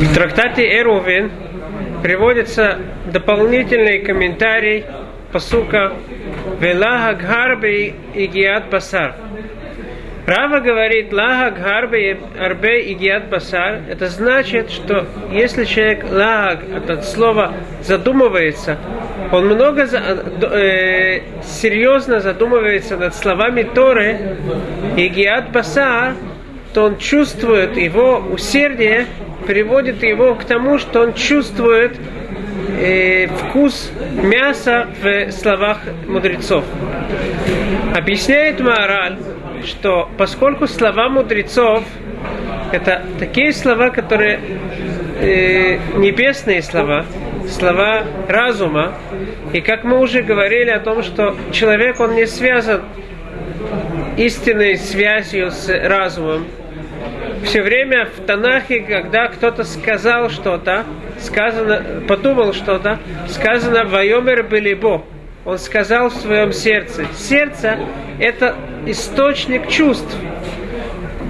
В трактате Эрувин приводится дополнительный комментарий посука Велага Гхарбе и Гиат Басар. Рава говорит, лага гарбе арбе и гиат басар, это значит, что если человек лаг, это слово задумывается, он много э, серьезно задумывается над словами Торы и гиат басар, то он чувствует его усердие, приводит его к тому, что он чувствует э, вкус мяса в словах мудрецов. Объясняет Маораль, что поскольку слова мудрецов это такие слова, которые э, небесные слова, слова разума, и как мы уже говорили о том, что человек, он не связан истинной связью с разумом. Все время в Танахе, когда кто-то сказал что-то, сказано, подумал что-то, сказано «Вайомер Белибо», он сказал в своем сердце. Сердце – это источник чувств.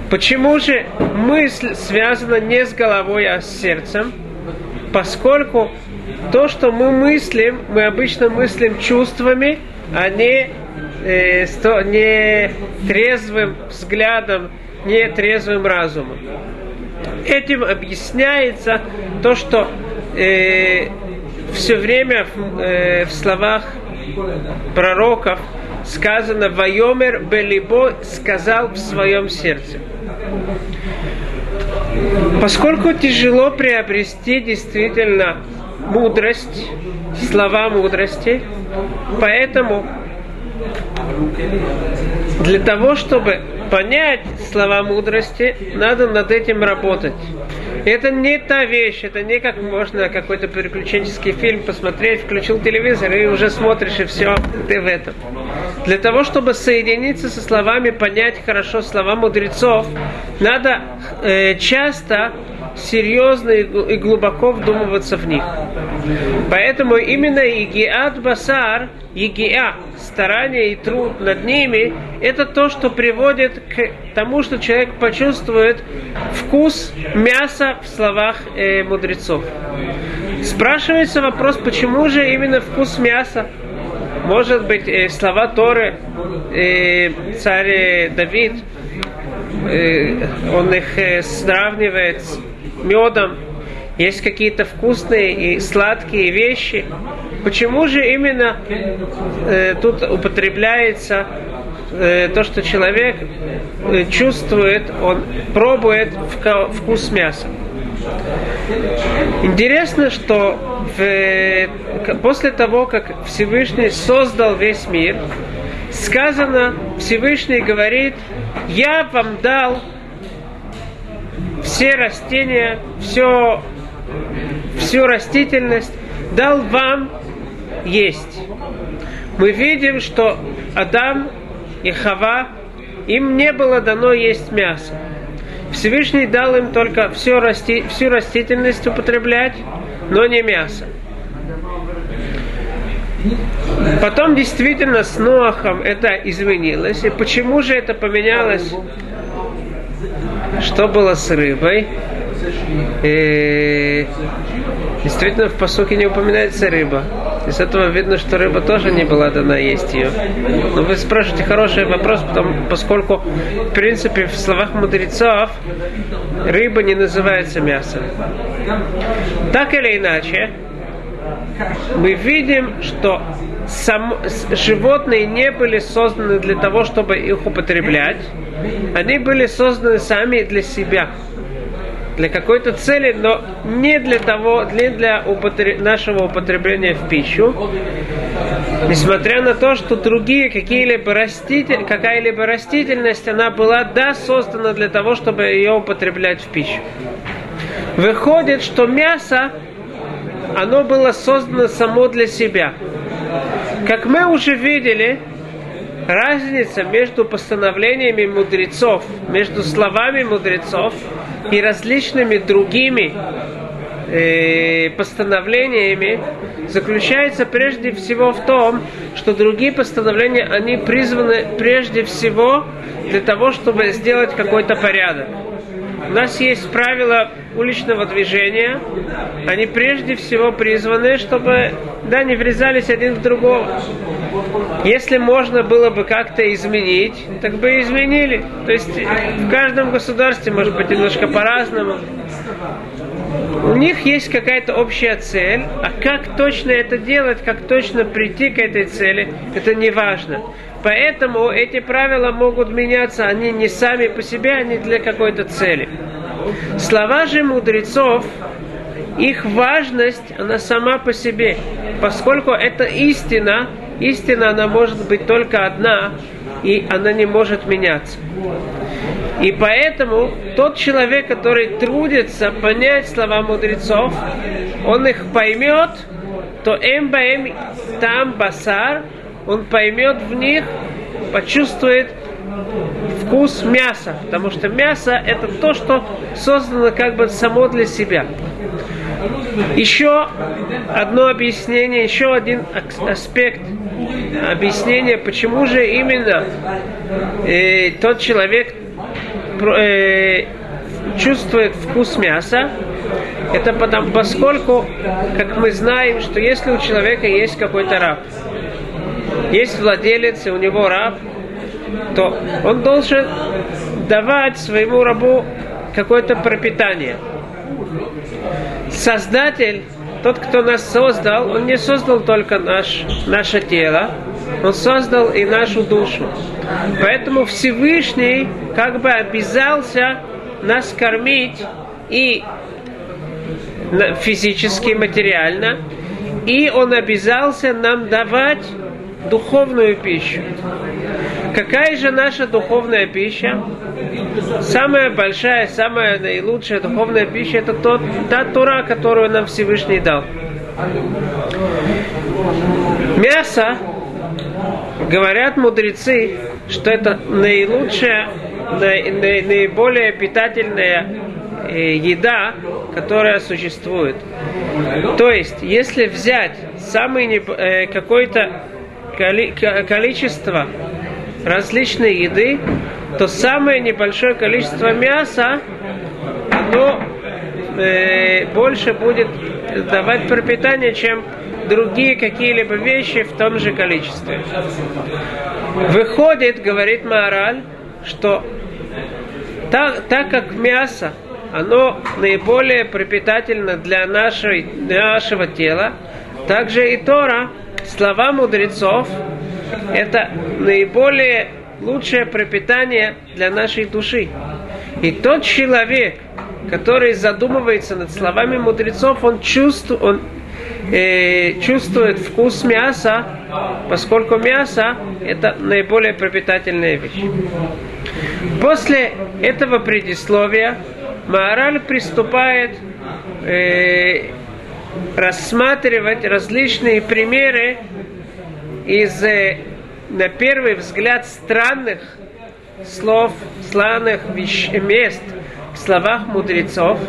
Почему же мысль связана не с головой, а с сердцем? Поскольку то, что мы мыслим, мы обычно мыслим чувствами, а не, э, сто, не трезвым взглядом, не трезвым разумом. Этим объясняется то, что э, все время в, э, в словах пророков сказано «Вайомер Белибо» сказал в своем сердце. Поскольку тяжело приобрести действительно мудрость, слова мудрости, поэтому для того, чтобы понять слова мудрости, надо над этим работать. Это не та вещь, это не как можно какой-то приключенческий фильм посмотреть, включил телевизор и уже смотришь и все, ты в этом. Для того, чтобы соединиться со словами, понять хорошо слова мудрецов, надо э, часто серьезно и глубоко вдумываться в них. Поэтому именно Игиат Басар, Игиа, старание и труд над ними, это то, что приводит к тому, что человек почувствует вкус мяса в словах э, мудрецов. Спрашивается вопрос, почему же именно вкус мяса? Может быть, э, слова Торы, э, царь Давид, э, он их э, сравнивает медом, есть какие-то вкусные и сладкие вещи. Почему же именно э, тут употребляется э, то, что человек э, чувствует, он пробует вкус мяса? Интересно, что в, после того, как Всевышний создал весь мир, сказано, Всевышний говорит, я вам дал все растения, все, всю растительность, дал вам есть. Мы видим, что Адам и Хава, им не было дано есть мясо. Всевышний дал им только всю, расти, всю растительность употреблять, но не мясо. Потом действительно с Ноахом это изменилось. И почему же это поменялось? Что было с рыбой? И действительно в посуке не упоминается рыба. Из этого видно, что рыба тоже не была дана есть ее. Но вы спрашиваете хороший вопрос, потому, поскольку, в принципе, в словах мудрецов рыба не называется мясом. Так или иначе, мы видим, что сам, животные не были созданы для того, чтобы их употреблять. Они были созданы сами для себя. Для какой-то цели, но не для того, не для употреб... нашего употребления в пищу. Несмотря на то, что другие какие-либо раститель... какая-либо растительность, она была, да, создана для того, чтобы ее употреблять в пищу. Выходит, что мясо, оно было создано само для себя. Как мы уже видели, разница между постановлениями мудрецов, между словами мудрецов и различными другими э, постановлениями заключается прежде всего в том, что другие постановления, они призваны прежде всего для того, чтобы сделать какой-то порядок. у нас есть правила уличного движения, они прежде всего призваны, чтобы да, не врезались один в другого. Если можно было бы как-то изменить, так бы изменили. То есть в каждом государстве может быть немножко по-разному. У них есть какая-то общая цель, а как точно это делать, как точно прийти к этой цели, это не важно. Поэтому эти правила могут меняться, они не сами по себе, они для какой-то цели. Слова же мудрецов, их важность, она сама по себе, поскольку это истина, истина, она может быть только одна, и она не может меняться. И поэтому тот человек, который трудится понять слова мудрецов, он их поймет, то эмбаэм там басар, он поймет в них, почувствует вкус мяса, потому что мясо это то, что создано как бы само для себя. Еще одно объяснение, еще один аспект объяснения, почему же именно э, тот человек э, чувствует вкус мяса, это потому, поскольку, как мы знаем, что если у человека есть какой-то раб, есть владелец, и у него раб, то он должен давать своему рабу какое-то пропитание. Создатель, тот, кто нас создал, он не создал только наш, наше тело, он создал и нашу душу. Поэтому Всевышний как бы обязался нас кормить и физически, материально, и он обязался нам давать духовную пищу. Какая же наша духовная пища? Самая большая, самая наилучшая духовная пища это тот, та Тура, которую нам Всевышний дал. Мясо, говорят мудрецы, что это наилучшая, наиболее питательная э, еда, которая существует. То есть, если взять самый э, какой-то количество различной еды, то самое небольшое количество мяса, оно э, больше будет давать пропитание, чем другие какие-либо вещи в том же количестве. Выходит, говорит Маораль, что так, так как мясо, оно наиболее пропитательно для, нашей, для нашего тела, также и Тора – слова мудрецов – это наиболее лучшее пропитание для нашей души. И тот человек, который задумывается над словами мудрецов, он чувствует, он, э, чувствует вкус мяса, поскольку мясо – это наиболее пропитательная вещь. После этого предисловия Маораль приступает э, рассматривать различные примеры из, э, на первый взгляд, странных слов, странных мест в словах мудрецов.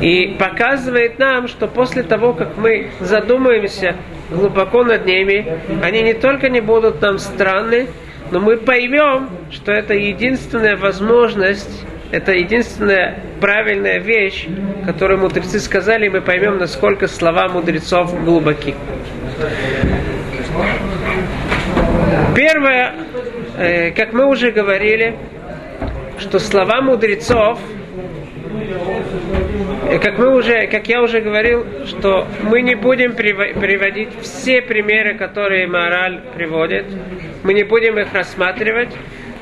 И показывает нам, что после того, как мы задумаемся глубоко над ними, они не только не будут нам странны, но мы поймем, что это единственная возможность это единственная правильная вещь, которую мудрецы сказали, и мы поймем, насколько слова мудрецов глубоки. Первое, э, как мы уже говорили, что слова мудрецов, э, как мы уже, как я уже говорил, что мы не будем приводить все примеры, которые мораль приводит, мы не будем их рассматривать,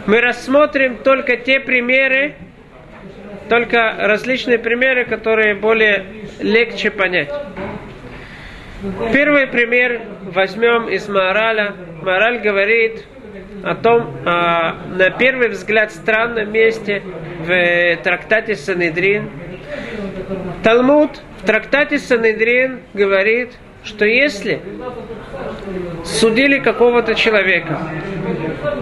мы рассмотрим только те примеры, только различные примеры, которые более легче понять. Первый пример возьмем из Маораля. Маораль говорит о том, а, на первый взгляд, странном месте в трактате Санедрин. Талмуд в трактате Санедрин говорит, что если судили какого-то человека,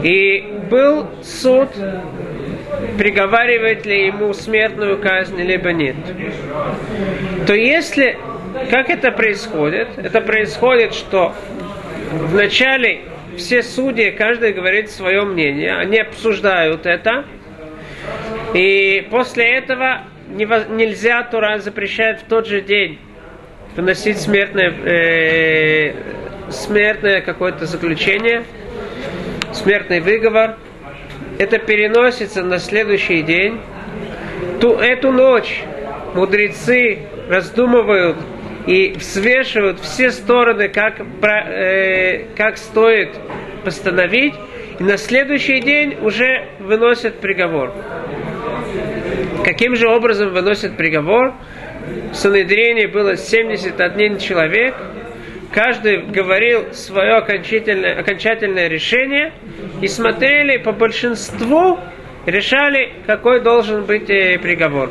и был суд приговаривает ли ему смертную казнь, либо нет. То если, как это происходит? Это происходит, что вначале все судьи, каждый говорит свое мнение, они обсуждают это, И после этого нельзя Тура запрещает в тот же день выносить смертное, э, смертное какое-то заключение, смертный выговор. Это переносится на следующий день. Ту, эту ночь мудрецы раздумывают и взвешивают все стороны, как, э, как стоит постановить, и на следующий день уже выносят приговор. Каким же образом выносят приговор? В Санедрине было 71 человек, каждый говорил свое окончательное, окончательное решение и смотрели по большинству, решали, какой должен быть э, приговор.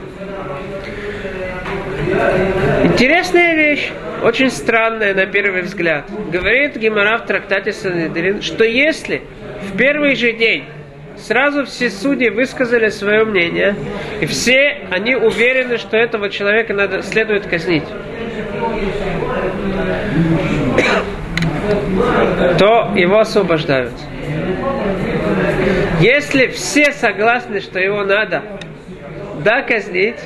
Интересная вещь, очень странная на первый взгляд. Говорит Гимара в трактате Санедрин, что если в первый же день сразу все судьи высказали свое мнение, и все они уверены, что этого человека надо, следует казнить, то его освобождают. Если все согласны, что его надо доказнить,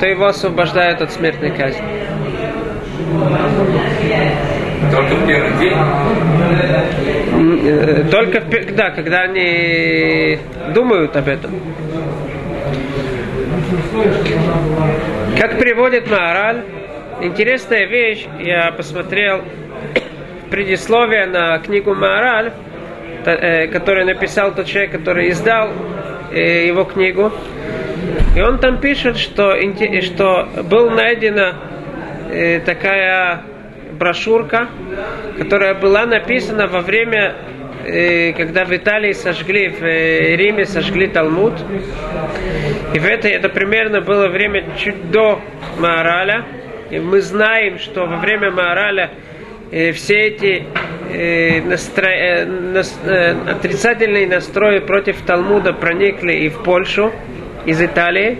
то его освобождают от смертной казни. Только в первый день? Э, только, да, когда они думают об этом. Как приводит Маораль, интересная вещь, я посмотрел предисловие на книгу Маораль, э, который написал тот человек, который издал э, его книгу. И он там пишет, что, что был найдена такая брошюрка, которая была написана во время, э, когда в Италии сожгли, в э, Риме сожгли Талмуд. И в это, это примерно было время чуть до Маораля. И мы знаем, что во время Маораля э, все эти э, настро... э, нас... э, отрицательные настрои против Талмуда проникли и в Польшу из Италии.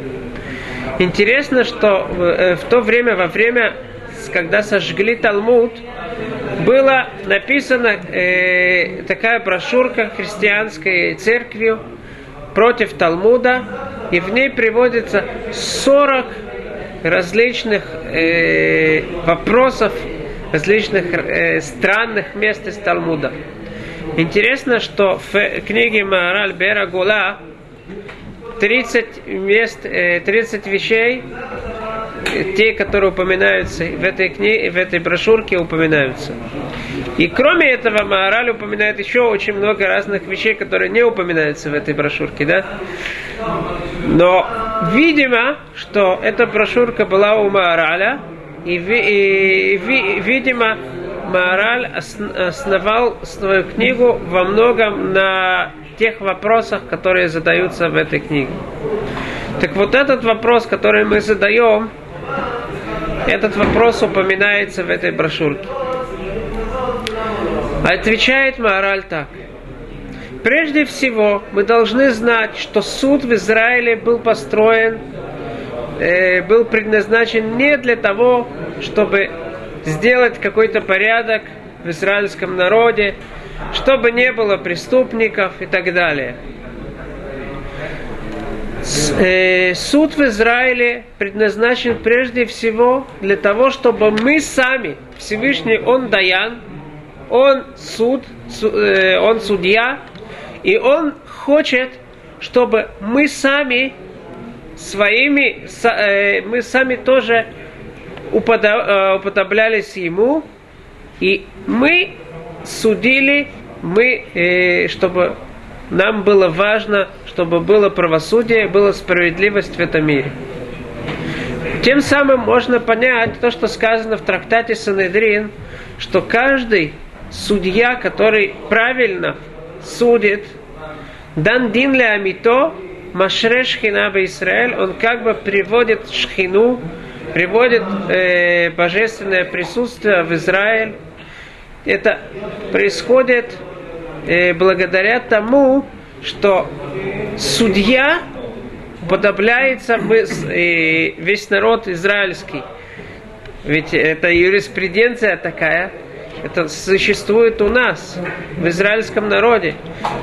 Интересно, что в, э, в то время, во время когда сожгли Талмуд, была написана э, такая брошюрка христианской церкви против Талмуда, и в ней приводится 40 различных э, вопросов, различных э, странных мест из Талмуда. Интересно, что в книге Маораль Бера Гула 30 мест, 30 э, вещей те, которые упоминаются в этой книге, в этой брошюрке упоминаются. И кроме этого, Маораль упоминает еще очень много разных вещей, которые не упоминаются в этой брошюрке, да? Но, видимо, что эта брошюрка была у Маораля, и, и, и видимо, Маораль основал свою книгу во многом на тех вопросах, которые задаются в этой книге. Так вот этот вопрос, который мы задаем, этот вопрос упоминается в этой брошюрке. Отвечает Маораль так. Прежде всего, мы должны знать, что суд в Израиле был построен, э, был предназначен не для того, чтобы сделать какой-то порядок в израильском народе, чтобы не было преступников и так далее. Э, суд в Израиле предназначен прежде всего для того, чтобы мы сами, Всевышний, Он Даян, Он суд, су, э, Он судья, и Он хочет, чтобы мы сами своими, э, мы сами тоже уподоблялись Ему, и мы судили, мы, э, чтобы нам было важно, чтобы было правосудие, была справедливость в этом мире. Тем самым можно понять то, что сказано в трактате Санедрин, что каждый судья, который правильно судит, дан дин ле амито, машре шхина Израиль, он как бы приводит шхину, приводит э, божественное присутствие в Израиль. Это происходит э, благодаря тому, что судья подобляется э, весь народ израильский. Ведь это юриспруденция такая. Это существует у нас, в израильском народе.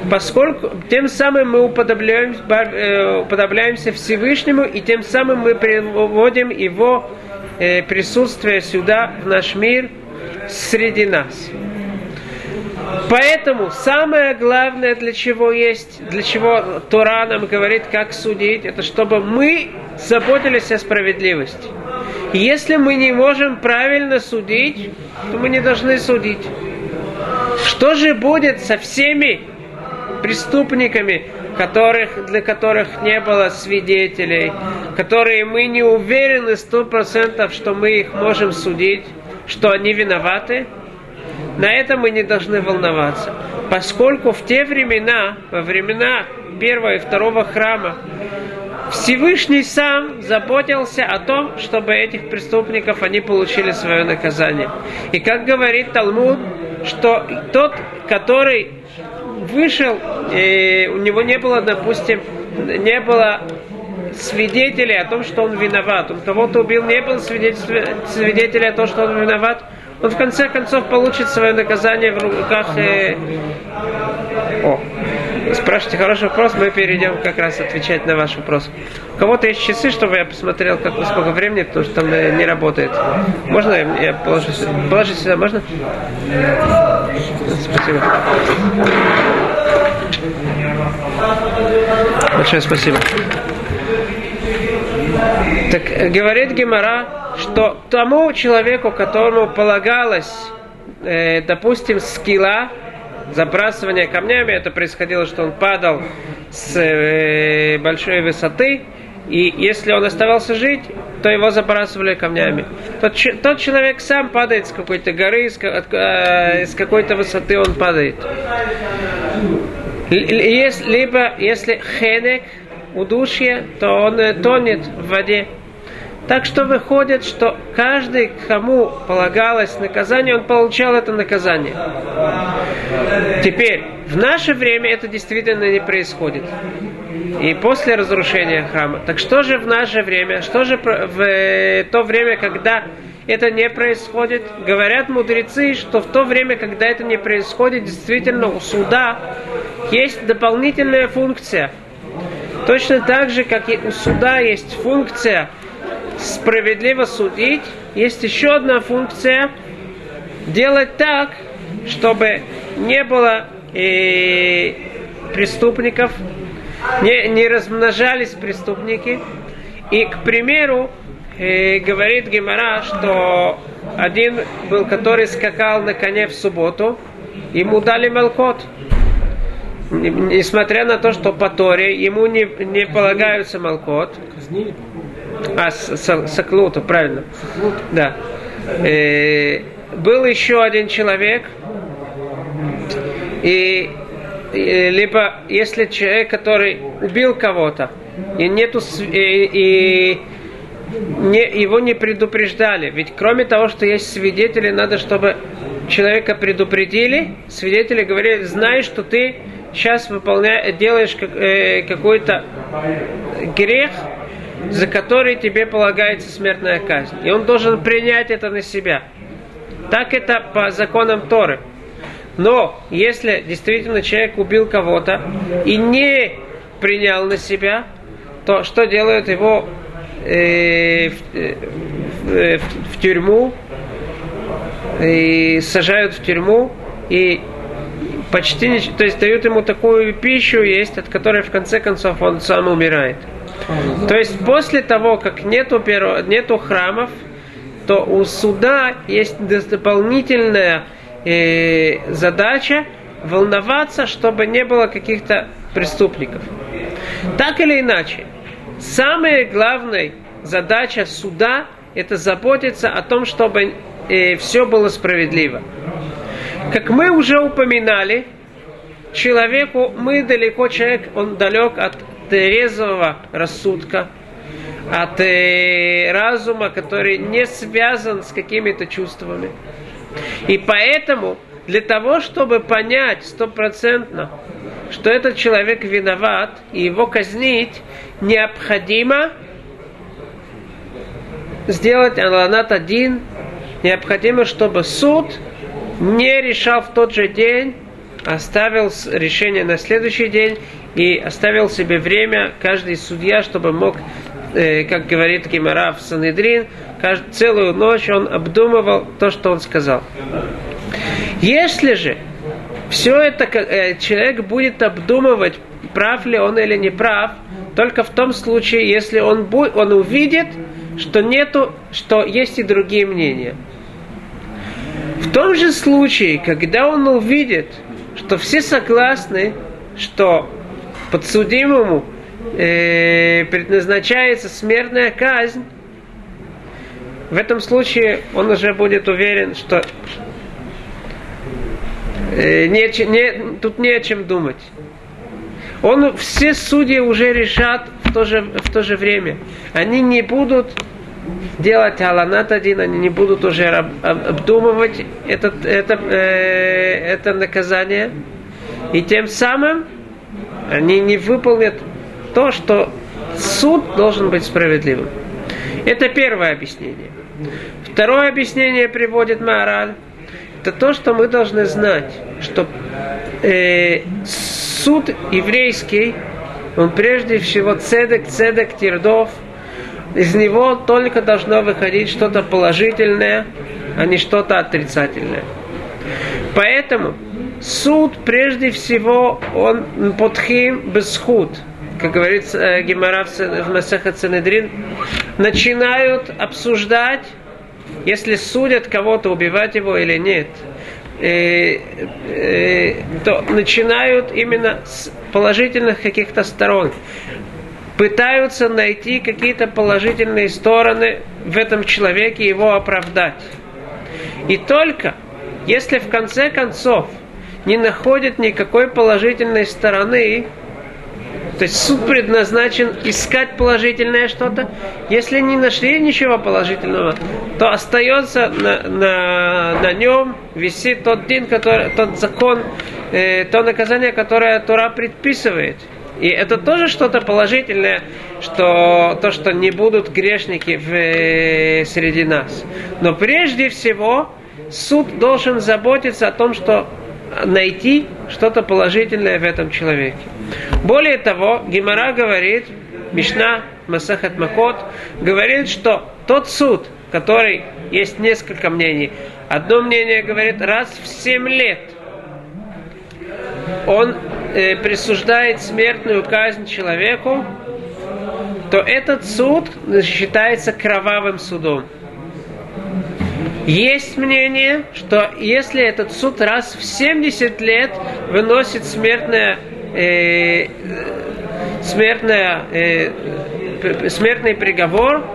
Поскольку тем самым мы уподобляемся, э, уподобляемся Всевышнему, и тем самым мы приводим его э, присутствие сюда, в наш мир, среди нас. Поэтому самое главное, для чего есть, для чего Тора нам говорит, как судить, это чтобы мы заботились о справедливости. Если мы не можем правильно судить, то мы не должны судить. Что же будет со всеми преступниками, которых, для которых не было свидетелей, которые мы не уверены сто процентов, что мы их можем судить, что они виноваты? На это мы не должны волноваться, поскольку в те времена, во времена первого и второго храма, Всевышний сам заботился о том, чтобы этих преступников они получили свое наказание. И как говорит Талмуд, что тот, который вышел, и у него не было, допустим, не было свидетелей о том, что он виноват. Он кого-то убил, не было свидетелей о том, что он виноват. Он в конце концов получит свое наказание в руках. Э... О, спрашивайте хороший вопрос, мы перейдем как раз отвечать на ваш вопрос. У кого-то есть часы, чтобы я посмотрел, как сколько времени, потому что там э, не работает. Можно я положу сюда? Сюда, можно? Спасибо. Большое спасибо. Так э, говорит Гемора, что тому человеку, которому полагалось, э, допустим, скилла, забрасывание камнями, это происходило, что он падал с э, большой высоты, и если он оставался жить, то его забрасывали камнями. Тот, тот человек сам падает с какой-то горы, с, э, с какой-то высоты он падает. Либо если хенек, удушье, то он э, тонет в воде. Так что выходит, что каждый, кому полагалось наказание, он получал это наказание. Теперь, в наше время это действительно не происходит. И после разрушения храма. Так что же в наше время, что же в э, то время, когда это не происходит? Говорят мудрецы, что в то время, когда это не происходит, действительно у суда есть дополнительная функция. Точно так же, как и у суда есть функция справедливо судить, есть еще одна функция делать так, чтобы не было э, преступников, не, не размножались преступники. И, к примеру, э, говорит Гемора, что один был, который скакал на коне в субботу, ему дали молкот. Несмотря на то, что по Торе ему не, не полагаются молкот. А, Саклута, правильно. Да. Э, был еще один человек, и, и либо если человек, который убил кого-то, и нету и, и не, его не предупреждали. Ведь кроме того, что есть свидетели, надо, чтобы человека предупредили. Свидетели говорили, знай, что ты сейчас выполняешь, делаешь как, э, какой-то грех, за который тебе полагается смертная казнь. И он должен принять это на себя. Так это по законам Торы. Но если действительно человек убил кого-то и не принял на себя, то что делают его э, в, э, в, в тюрьму, и сажают в тюрьму и почти то есть дают ему такую пищу есть, от которой в конце концов он сам умирает. То есть после того, как нету, нету храмов, то у суда есть дополнительная э, задача волноваться, чтобы не было каких-то преступников. Так или иначе, самая главная задача суда это заботиться о том, чтобы э, все было справедливо. Как мы уже упоминали, человеку, мы далеко, человек, он далек от трезвого рассудка, от э, разума, который не связан с какими-то чувствами. И поэтому для того, чтобы понять стопроцентно, что этот человек виноват и его казнить, необходимо сделать Аланат один, необходимо, чтобы суд не решал в тот же день, оставил решение на следующий день и оставил себе время, каждый судья, чтобы мог, э, как говорит Гимара в Санедрин, целую ночь он обдумывал то, что он сказал. Если же все это э, человек будет обдумывать, прав ли он или не прав, только в том случае, если он, будет, он увидит, что нету, что есть и другие мнения. В том же случае, когда он увидит, что все согласны, что подсудимому э, предназначается смертная казнь, в этом случае он уже будет уверен, что э, не, не, тут не о чем думать. Он, все судьи уже решат в то же, в то же время. Они не будут делать аланат один, они не будут уже обдумывать этот, это, э, это наказание. И тем самым они не выполнят то, что суд должен быть справедливым. Это первое объяснение. Второе объяснение приводит Маораль. Это то, что мы должны знать, что э, суд еврейский, он прежде всего цедек, цедек, тирдов – из него только должно выходить что-то положительное, а не что-то отрицательное. Поэтому суд прежде всего он подхим бесхуд, как говорит э, Гемара в Масаха Ценедрин, начинают обсуждать, если судят кого-то, убивать его или нет, э, э, то начинают именно с положительных каких-то сторон пытаются найти какие-то положительные стороны в этом человеке, его оправдать. И только если в конце концов не находят никакой положительной стороны, то есть суд предназначен искать положительное что-то. Если не нашли ничего положительного, то остается на, на, на нем висит тот день, который, тот закон, э, то наказание, которое Тора предписывает. И это тоже что-то положительное, что то, что не будут грешники в, среди нас. Но прежде всего суд должен заботиться о том, что найти что-то положительное в этом человеке. Более того, Гимара говорит, Мишна, Масахат Макот, говорит, что тот суд, который есть несколько мнений, одно мнение говорит раз в семь лет, он э, присуждает смертную казнь человеку, то этот суд считается кровавым судом. Есть мнение, что если этот суд раз в 70 лет выносит смертное, э, смертное, э, смертный приговор,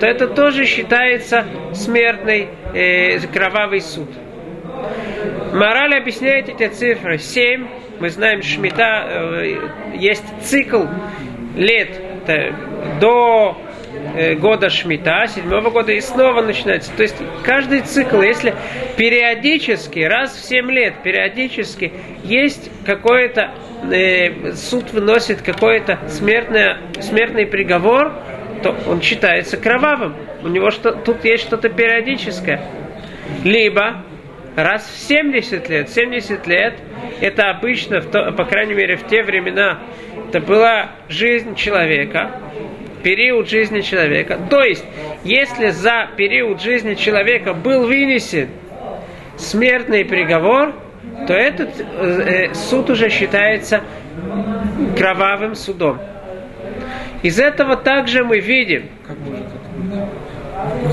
то это тоже считается смертный э, кровавый суд. Мораль объясняет эти цифры. 7, мы знаем, Шмита, э, есть цикл лет до э, года Шмита, седьмого года, и снова начинается. То есть каждый цикл, если периодически, раз в семь лет, периодически есть какой-то, э, суд выносит какой-то смертный приговор, то он считается кровавым. У него что, тут есть что-то периодическое. Либо раз в 70 лет. 70 лет это обычно, по крайней мере в те времена, это была жизнь человека, период жизни человека. То есть, если за период жизни человека был вынесен смертный приговор, то этот э, суд уже считается кровавым судом. Из этого также мы видим,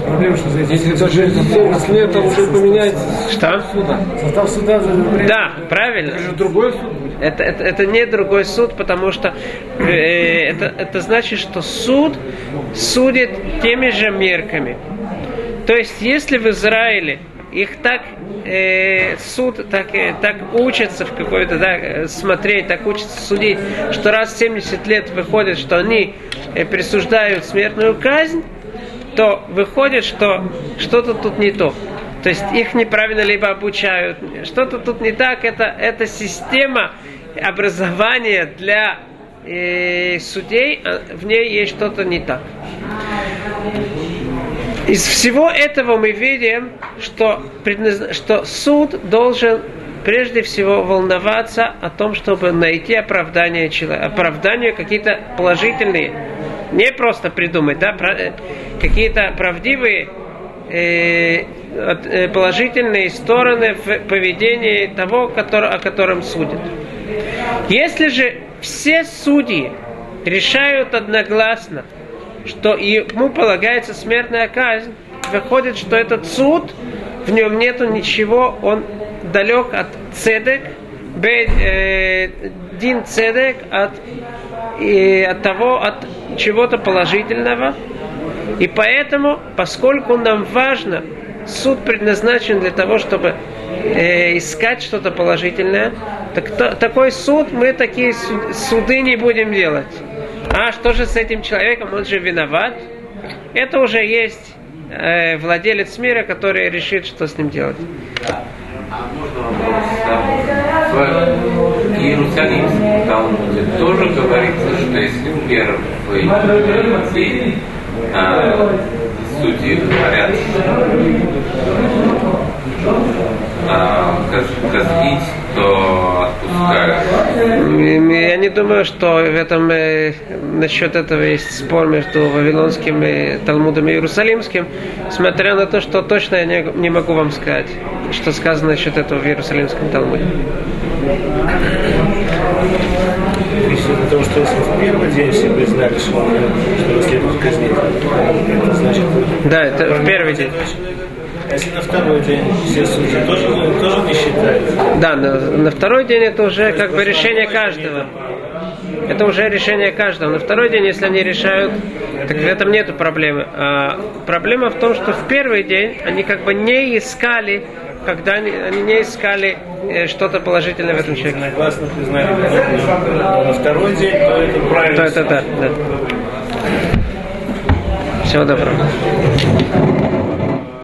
Проблема, что если даже 70 лет, то уже поменяется что? суда. Состав суда Да, правильно. Это же другой суд. Это, это, это не другой суд, потому что э, это, это значит, что суд судит теми же мерками. То есть, если в Израиле их так э, суд так, э, так учится в какой-то да, смотреть, так учится судить, что раз в 70 лет выходит, что они э, присуждают смертную казнь, то выходит, что что-то тут не то. То есть их неправильно либо обучают, что-то тут не так, это, это система образования для э, судей, а в ней есть что-то не так. Из всего этого мы видим, что, предназ... что суд должен прежде всего волноваться о том, чтобы найти оправдание человека, оправдание какие-то положительные, не просто придумать, да, про... какие-то правдивые э, э, положительные стороны в поведении того, который, о котором судят. Если же все судьи решают одногласно, что ему полагается смертная казнь, выходит, что этот суд, в нем нету ничего, он далек от цедек, э, дин цедек, от, и от того, от чего-то положительного. И поэтому, поскольку нам важно, суд предназначен для того, чтобы э, искать что-то положительное, так то, такой суд мы такие суды не будем делать. А что же с этим человеком? Он же виноват. Это уже есть э, владелец мира, который решит, что с ним делать. А можно вопрос? Иерусалимском Талмуде тоже говорится, что если первый день а, судьи говорят а, то отпускают. Я не думаю, что в этом э, насчет этого есть спор между Вавилонским и Талмудом и Иерусалимским, смотря на то, что точно я не, не могу вам сказать, что сказано насчет этого в Иерусалимском Талмуде. Потому что если в первый день все признали, что, что его следует казнить, это значит... Да, это в первый день. А если на второй день все судьи тоже, тоже не считают? Да, на, на второй день это уже как бы решение каждого. Это уже решение каждого. На второй день, если они решают, так в этом нету проблемы. А проблема в том, что в первый день они как бы не искали, когда они, они не искали э, что-то положительное в этом человеке. Согласно признали, на второй день, то это правильно. Это да, да. Всего доброго.